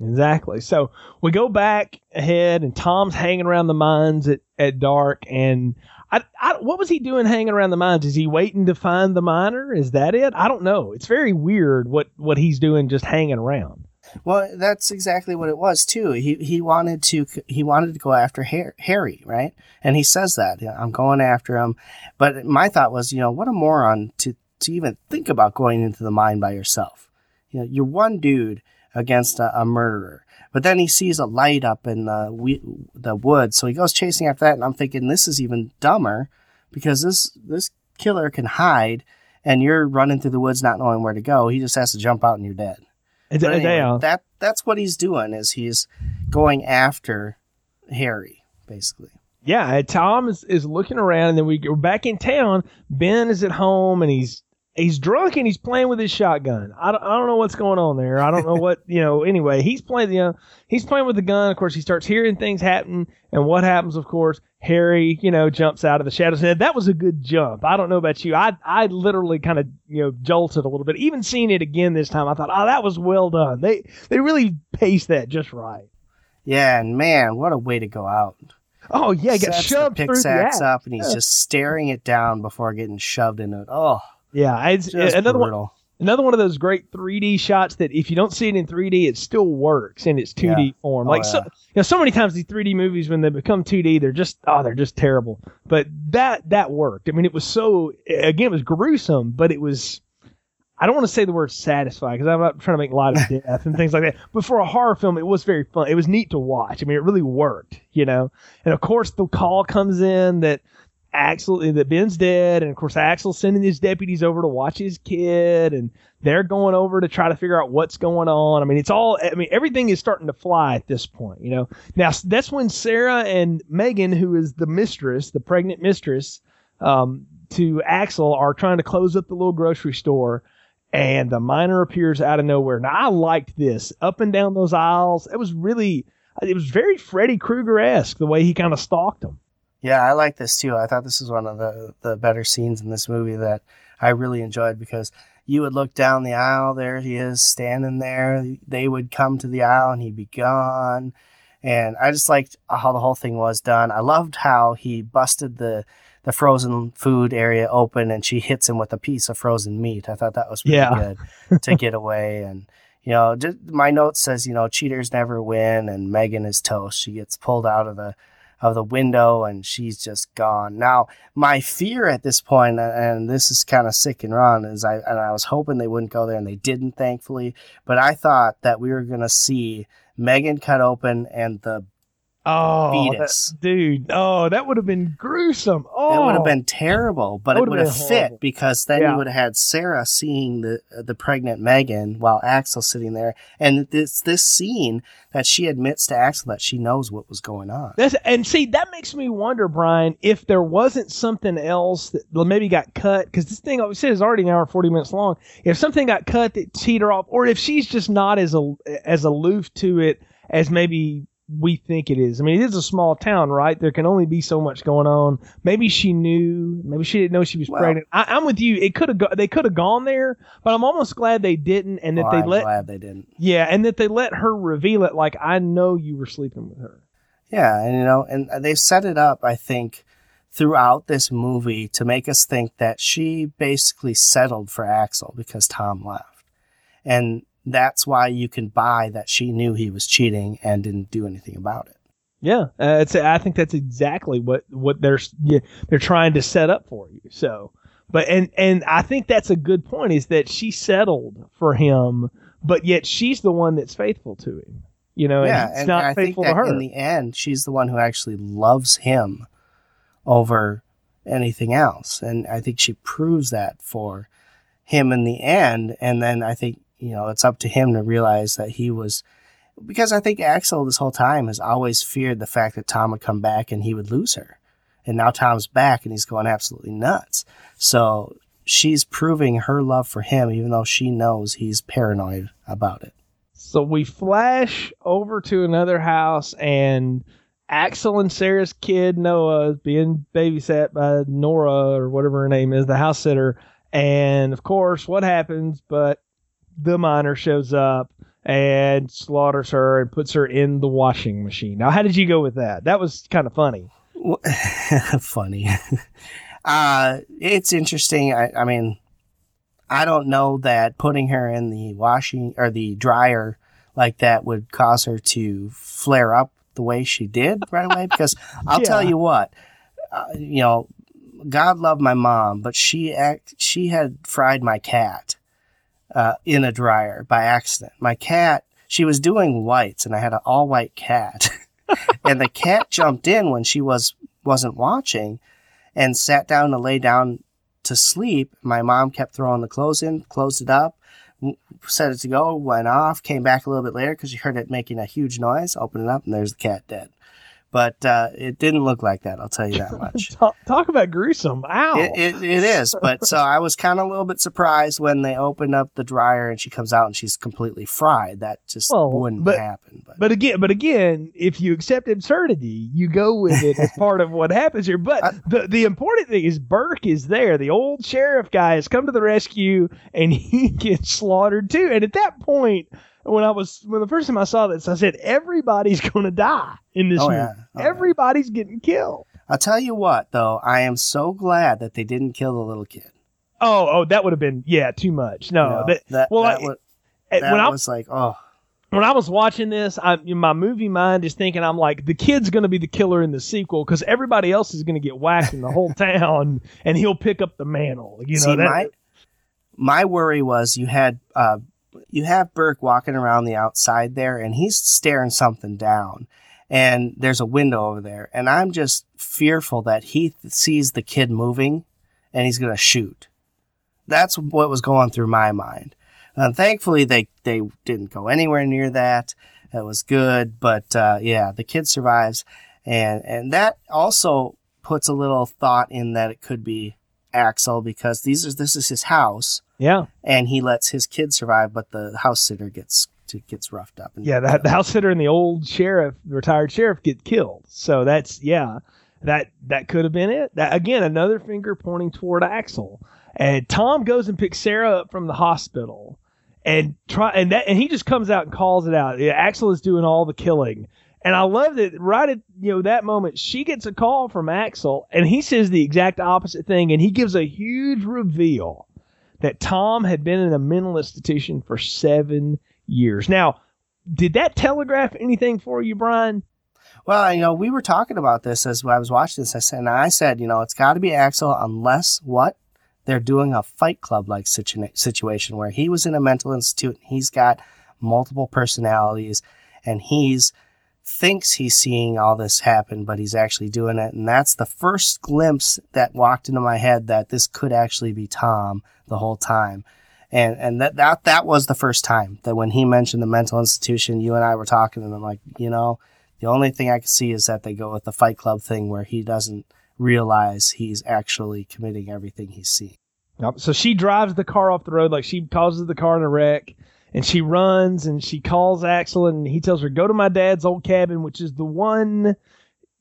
Exactly. So we go back ahead, and Tom's hanging around the mines at, at dark, and I, I, what was he doing hanging around the mines? Is he waiting to find the miner? Is that it? I don't know. It's very weird what, what he's doing just hanging around. Well, that's exactly what it was too. He he wanted to he wanted to go after Harry, right? And he says that I'm going after him. But my thought was, you know, what a moron to to even think about going into the mine by yourself. You know, you're one dude against a, a murderer. But then he sees a light up in the we, the woods, so he goes chasing after that. And I'm thinking this is even dumber because this this killer can hide, and you're running through the woods not knowing where to go. He just has to jump out and you're dead. Anyway, that that's what he's doing is he's going after Harry basically. Yeah, Tom is, is looking around, and then we, we're back in town. Ben is at home, and he's he's drunk and he's playing with his shotgun. I don't, I don't know what's going on there. I don't know what you know. Anyway, he's playing you uh, know, he's playing with the gun. Of course, he starts hearing things happen, and what happens? Of course, Harry you know jumps out of the shadows. And that was a good jump. I don't know about you. I I literally kind of you know jolted a little bit. Even seeing it again this time, I thought, oh, that was well done. They they really paced that just right. Yeah, and man, what a way to go out. Oh yeah, he got shoved the pickaxe up, and he's yeah. just staring it down before getting shoved into it. Oh. Yeah, it's Just another brutal. one. Another one of those great 3D shots that if you don't see it in 3D, it still works in its 2D yeah. form. Oh, like oh, yeah. so, you know, so many times these 3D movies when they become 2D, they're just oh, they're just terrible. But that that worked. I mean, it was so again, it was gruesome, but it was. I don't want to say the word satisfying because I'm not trying to make light of death and things like that. But for a horror film, it was very fun. It was neat to watch. I mean, it really worked, you know. And of course, the call comes in that Axel that Ben's dead, and of course Axel's sending his deputies over to watch his kid, and they're going over to try to figure out what's going on. I mean, it's all. I mean, everything is starting to fly at this point. You know, now that's when Sarah and Megan, who is the mistress, the pregnant mistress, um, to Axel, are trying to close up the little grocery store, and the miner appears out of nowhere. Now I liked this up and down those aisles. It was really, it was very Freddy Krueger esque the way he kind of stalked him. Yeah, I like this too. I thought this was one of the the better scenes in this movie that I really enjoyed because you would look down the aisle, there he is standing there. They would come to the aisle and he'd be gone. And I just liked how the whole thing was done. I loved how he busted the the frozen food area open and she hits him with a piece of frozen meat. I thought that was pretty Yeah. good to get away. And, you know, just, my note says, you know, cheaters never win and Megan is toast. She gets pulled out of the, of the window and she's just gone. Now, my fear at this point, and this is kind of sick and wrong, is I, and I was hoping they wouldn't go there and they didn't, thankfully, but I thought that we were going to see Megan cut open and the Oh, Fetus. that- dude! Oh, that would have been gruesome. Oh, It would have been terrible, but it would have fit horrible. because then Yeah. you would have had Sarah seeing the the pregnant Megan while Axel sitting there, and this this scene that she admits to Axel that she knows what was going on. That's and see that makes me wonder, Brian, if there wasn't something else that maybe got cut because this thing, like we said, is already an hour forty minutes long. If something got cut that teed her off, or if she's just not as a, as aloof to it as maybe we think it is. I mean, it is a small town, right? There can only be so much going on. Maybe she knew. Maybe she didn't know she was Well- pregnant. I, I'm with you. It could have. Go, they could have gone there, but I'm almost glad they didn't, and that Oh, they I'm let. glad they didn't. Yeah, and that they let her reveal it. Like I know you were sleeping with her. Yeah, and you know, and they've set it up, I think, throughout this movie to make us think that she basically settled for Axel because Tom left. And that's why you can buy that she knew he was cheating and didn't do anything about it. Yeah, uh, it's. I think that's exactly what what they're yeah, they're trying to set up for you. So, but and and I think that's a good point is that she settled for him, but yet she's the one that's faithful to him. You know, yeah, and and not I think faithful that to her. in the end, she's the one who actually loves him over anything else, and I think she proves that for him in the end. And then I think you know it's up to him to realize that he was because I think Axel this whole time has always feared the fact that Tom would come back and he would lose her, and now Tom's back and he's going absolutely nuts. So she's proving her love for him, even though she knows he's paranoid about it. So we flash over to another house, and Axel and Sarah's kid Noah is being babysat by Nora or whatever her name is, the house sitter. And of course, what happens? But the miner shows up and slaughters her and puts her in the washing machine. Now, how did you go with that? That was kind of funny. funny. uh, it's interesting. I, I mean, I don't know that putting her in the washing or the dryer like that would cause her to flare up the way she did right away. Because I'll tell you what, uh, you know, God loved my mom, but she act she had fried my cat uh, in a dryer by accident. My cat, she was doing whites, and I had an all white cat, and the cat jumped in when she was wasn't watching, and sat down to lay down to sleep. My mom kept throwing the clothes in, closed it up, set it to go, went off, came back a little bit later because she heard it making a huge noise, opened it up, and there's the cat dead. But uh, it didn't look like that. I'll tell you that much. Talk, talk about gruesome. Ow. It, it, it is, but so I was kind of a little bit surprised when they opened up the dryer and she comes out and she's completely fried. That just Well, wouldn't but- happen. But, But again, but again, if you accept absurdity, you go with it as part of what happens here. But I- the the important thing is Burke is there. The old sheriff guy has come to the rescue, and he gets slaughtered too. And at that point, when I was when the first time I saw this, I said everybody's going to die in this oh movie. yeah, Oh, yeah. Everybody's getting killed. I'll tell you what, though, I am so glad that they didn't kill the little kid. Oh, oh, that would have been yeah, too much. No, know, that, that, well, that, I- wa- eh, that when I was like, oh, when I was watching this, I, my movie mind is thinking, I'm like, the kid's going to be the killer in the sequel because everybody else is going to get whacked in the whole town, and he'll pick up the mantle. You know See, that? my my worry was you had uh, you have Burke walking around the outside there, and he's staring something down, and there's a window over there, and I'm just fearful that he th- sees the kid moving, and he's gonna shoot. That's what was going through my mind. And thankfully, they they didn't go anywhere near that. That was good, but uh, yeah, the kid survives, and and that also puts a little thought in that it could be Axel because these are this is his house, Yeah. and he lets his kid survive, but the house sitter gets to, gets roughed up. And, Yeah, the, the house sitter and the old sheriff, retired sheriff, get killed. So that's yeah, that that could have been it. That again, another finger pointing toward Axel. And Tom goes and picks Sarah up from the hospital, and try and that and he just comes out and calls it out. Yeah, Axel is doing all the killing. And I love that right at you know that moment she gets a call from Axel and he says the exact opposite thing and he gives a huge reveal that Tom had been in a mental institution for seven years. Now, did that telegraph anything for you, Brian? Well, you know, we were talking about this as I was watching this. I said, and I said, you know, it's got to be Axel unless what they're doing a Fight Club like situ- situation where he was in a mental institute. And he's got multiple personalities, and he's thinks he's seeing all this happen, but he's actually doing it. And that's the first glimpse that walked into my head that this could actually be Tom the whole time. And and that that that was the first time that when he mentioned the mental institution, you and I were talking, and I'm like, you know, the only thing I can see is that they go with the Fight Club thing where he doesn't realize he's actually committing everything he's seeing. Yep. So she drives the car off the road, like she causes the car in a wreck, and she runs and she calls Axel, and he tells her, "Go to my dad's old cabin, which is the one."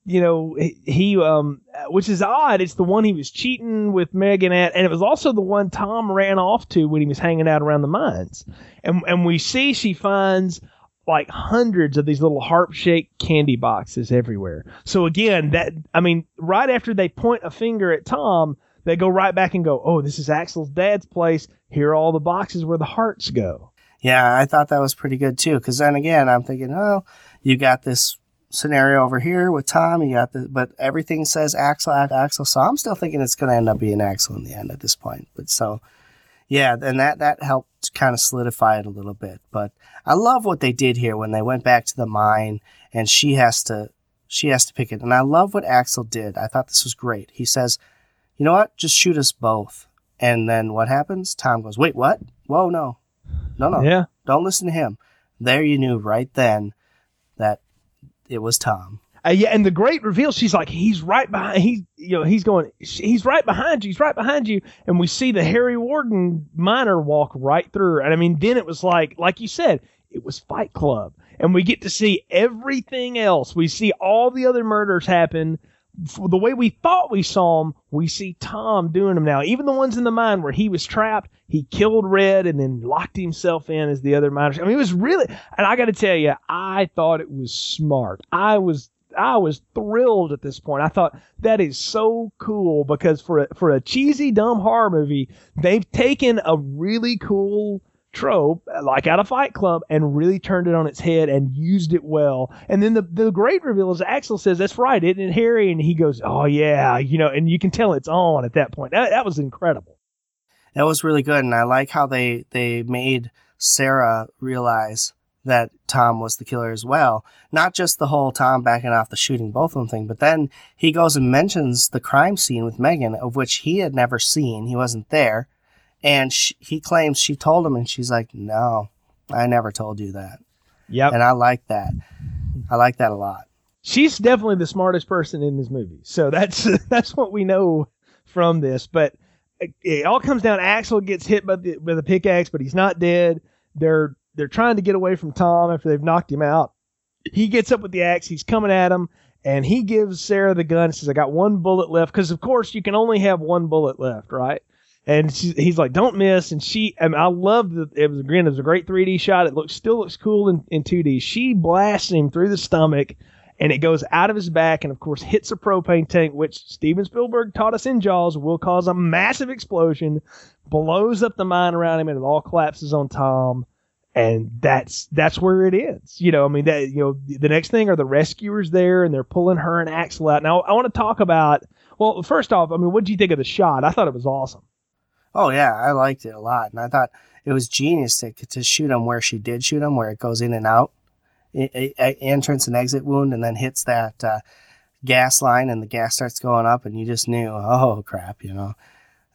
You know, he, um, which is odd. It's the one he was cheating with Megan at, and it was also the one Tom ran off to when he was hanging out around the mines. And and we see she finds like hundreds of these little harp shaped candy boxes everywhere. So again, that I mean, right after they point a finger at Tom, they go right back and go, "Oh, this is Axel's dad's place. Here are all the boxes where the hearts go." Yeah, I thought that was pretty good too. Because then again, I'm thinking, oh, you got this scenario over here with Tom. You got the, but everything says Axel, Axel. So I'm still thinking it's going to end up being Axel in the end at this point. But so, yeah, and that that helped kind of solidify it a little bit. But I love what they did here when they went back to the mine and she has to she has to pick it. And I love what Axel did. I thought this was great. He says, "You know what? Just shoot us both." And then what happens? Tom goes, "Wait, what? Whoa, no, no, no, Yeah. don't listen to him." There, you knew right then that it was Tom. Uh, yeah, and the great reveal, she's like, he's right behind. He's you know he's going. He's right behind you. He's right behind you. And we see the Harry Warden miner walk right through. And I mean, then it was like, like you said, it was Fight Club, and we get to see everything else. We see all the other murders happen. The way we thought we saw them, we see Tom doing them now. Even the ones in the mine where he was trapped, he killed Red and then locked himself in as the other miners. I mean, it was really, and I got to tell you, I thought it was smart. I was I was thrilled at this point. I thought that is so cool because for a, for a cheesy dumb horror movie, they've taken a really cool trope like out of Fight Club and really turned it on its head and used it well. And then the the great reveal is Axel says, "That's right, isn't it, Harry?" And he goes, "Oh yeah," you know, and you can tell it's on at that point. That, that was incredible. That was really good, and I like how they they made Sarah realize that Tom was the killer as well. Not just the whole Tom backing off the shooting both of them thing, but then he goes and mentions the crime scene with Megan, of which he had never seen. He wasn't there, and she, he claims she told him, and she's like, "No, I never told you that." Yep. And I like that. I like that a lot. she's definitely the smartest person in this movie. So that's that's what we know from this. But it, it all comes down. Axel gets hit by the with a pickaxe, but he's not dead. They're they're trying to get away from Tom after they've knocked him out. He gets up with the axe. He's coming at him, and he gives Sarah the gun. Says, "I got one bullet left," because of course you can only have one bullet left, right? And he's like, "Don't miss." And she, and I love that it was again, it was a great 3D shot. It looks still looks cool in, in 2D. She blasts him through the stomach, and it goes out of his back, and of course hits a propane tank, which Steven Spielberg taught us in Jaws will cause a massive explosion, blows up the mine around him, and it all collapses on Tom. And that's that's where it is. You know, I mean that you know the next thing are the rescuers there, and they're pulling her and Axel out. Now I want to talk about. Well, first off, I mean, what did you think of the shot? I thought it was awesome. Oh yeah, I liked it a lot, and I thought it was genius to to shoot him where she did shoot him, where it goes in and out, entrance and exit wound, and then hits that uh, gas line, and the gas starts going up, and you just knew, oh crap, you know,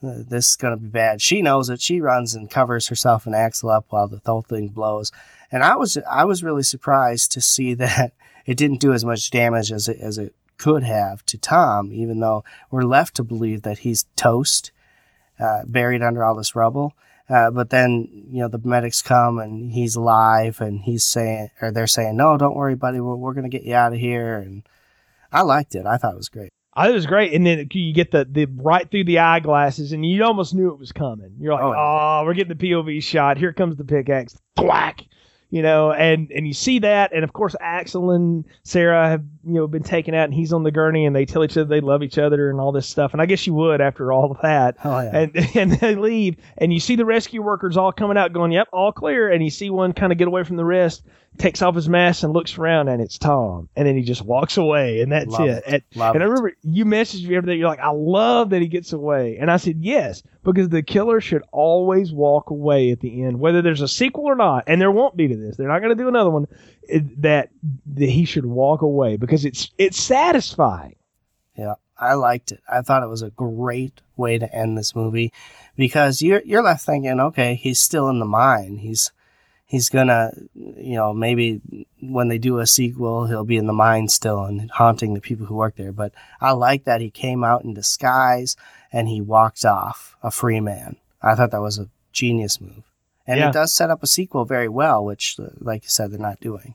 uh, this is gonna be bad. She knows it. She runs and covers herself and Axel up while the whole thing blows, and I was I was really surprised to see that it didn't do as much damage as it as it could have to Tom, even though we're left to believe that he's toast uh, buried under all this rubble. Uh, but then, you know, the medics come and he's alive and he's saying, or they're saying, no, don't worry, buddy. We're, we're going to get you out of here. And I liked it. I thought it was great. I thought it was great, and then you get the the right through the eyeglasses, and you almost knew it was coming. You're like, Oh, oh, we're getting the POV shot. Here comes the pickaxe, thwack. You know, and and you see that, and of course Axel and Sarah have you know been taken out, and he's on the gurney, and they tell each other they love each other and all this stuff. And I guess you would after all of that. Oh, yeah. And and they leave, and you see the rescue workers all coming out, going, "Yep, all clear." And you see one kind of get away from the rest, takes off his mask and looks around, and it's Tom, and then he just walks away, and that's Love it. it. And- and I remember you messaged me everything. You're like, I love that he gets away. And I said, yes, because the killer should always walk away at the end, whether there's a sequel or not. And there won't be to this. They're not going to do another one. it- that, that he should walk away because it's it's satisfying. Yeah, I liked it. I thought it was a great way to end this movie because you're you're left thinking, okay, he's still in the mine. He's he's gonna, you know, maybe when they do a sequel, he'll be in the mine still and haunting the people who work there. But I like that he came out in disguise and he walked off a free man. I thought that was a genius move, and Yeah. it does set up a sequel very well, which, uh, like you said, they're not doing.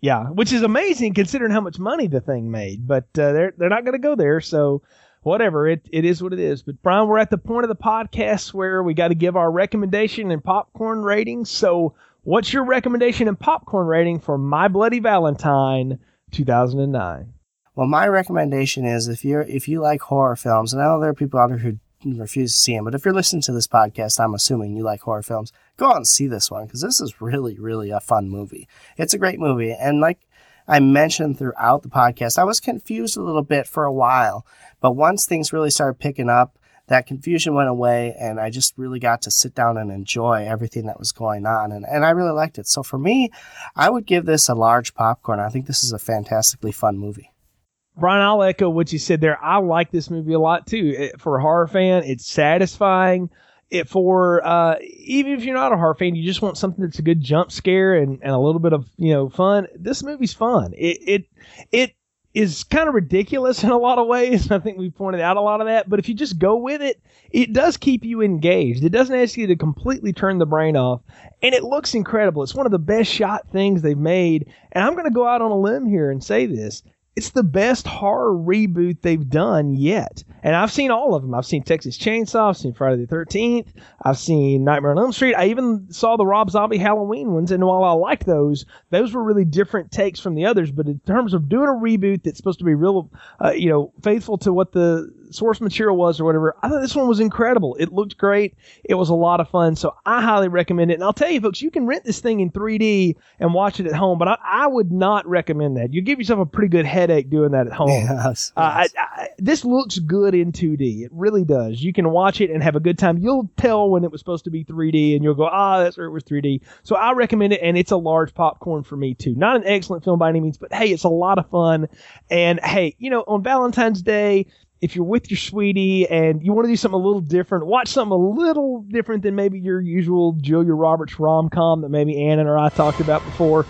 Yeah, which is amazing considering how much money the thing made. But uh, they're they're not going to go there, so whatever. It it is what it is. But Brian, we're at the point of the podcast where we got to give our recommendation and popcorn ratings. So, what's your recommendation and popcorn rating for My Bloody Valentine 2009? Well, my recommendation is if you're if you like horror films, and I know there are people out there who refuse to see them, but if you're listening to this podcast, I'm assuming you like horror films. Go out and see this one because this is really, really a fun movie. It's a great movie, and like I mentioned throughout the podcast, I was confused a little bit for a while, but once things really started picking up, that confusion went away, and I just really got to sit down and enjoy everything that was going on, and, and I really liked it. So for me, I would give this a large popcorn. I think this is a fantastically fun movie. Brian, I'll echo what you said there. I like this movie a lot too. It- for a horror fan, it's satisfying. It for uh, even if you're not a horror fan, you just want something that's a good jump scare and, and a little bit of you know fun. This movie's fun. It it it is kind of ridiculous in a lot of ways. I think we pointed out a lot of that. But if you just go with it, it does keep you engaged. It doesn't ask you to completely turn the brain off, and it looks incredible. It's one of the best shot things they've made. And I'm going to go out on a limb here and say this it's the best horror reboot they've done yet. And I've seen all of them. I've seen Texas Chainsaw, I've seen Friday the 13th, I've seen Nightmare on Elm Street. I even saw the Rob Zombie Halloween ones. And while I liked those, those were really different takes from the others. But in terms of doing a reboot that's supposed to be real, uh, you know, faithful to what the source material was or whatever, I thought this one was incredible. It looked great. It was a lot of fun. So I highly recommend it. And I'll tell you, folks, you can rent this thing in 3D and watch it at home, but I, I would not recommend that. You give yourself a pretty good headache doing that at home. Yes, Uh, I. I, this looks good in 2D. It really does. You can watch it and have a good time. You'll tell when it was supposed to be 3D, and you'll go, ah, that's where it was 3D. So I recommend it, and it's a large popcorn for me too. Not an excellent film by any means, but hey, it's a lot of fun. And hey, you know, on Valentine's Day, if you're with your sweetie and you want to do something a little different, watch something a little different than maybe your usual Julia Roberts rom com that maybe Ann or I talked about before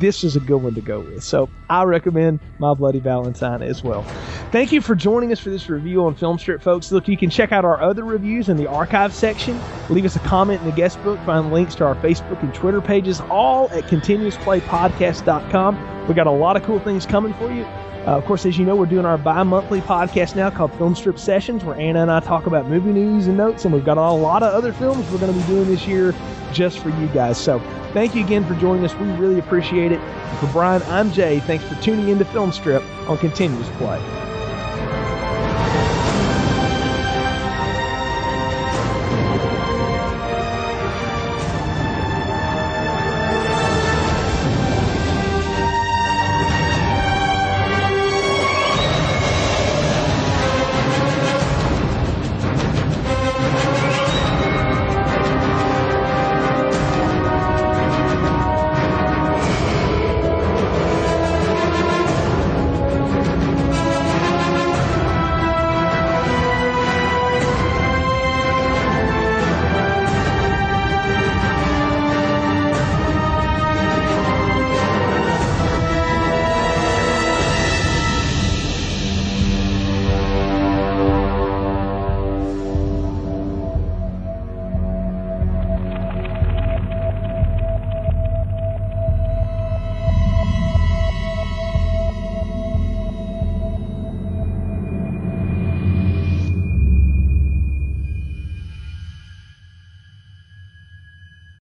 this is a good one to go with. So I recommend My Bloody Valentine as well. Thank you for joining us for this review on Film Strip, folks. Look, you can check out our other reviews in the archive section. Leave us a comment in the guest book. Find links to our Facebook and Twitter pages, all at continuousplaypodcast.com. We got a lot of cool things coming for you. Uh, of course, as you know, we're doing our bi-monthly podcast now called Film Strip Sessions, where Anna and I talk about movie news and notes, and we've got a lot of other films we're going to be doing this year just for you guys. So thank you again for joining us. We really appreciate it. And for Brian, I'm Jay. Thanks for tuning in to Film Strip on Continuous Play.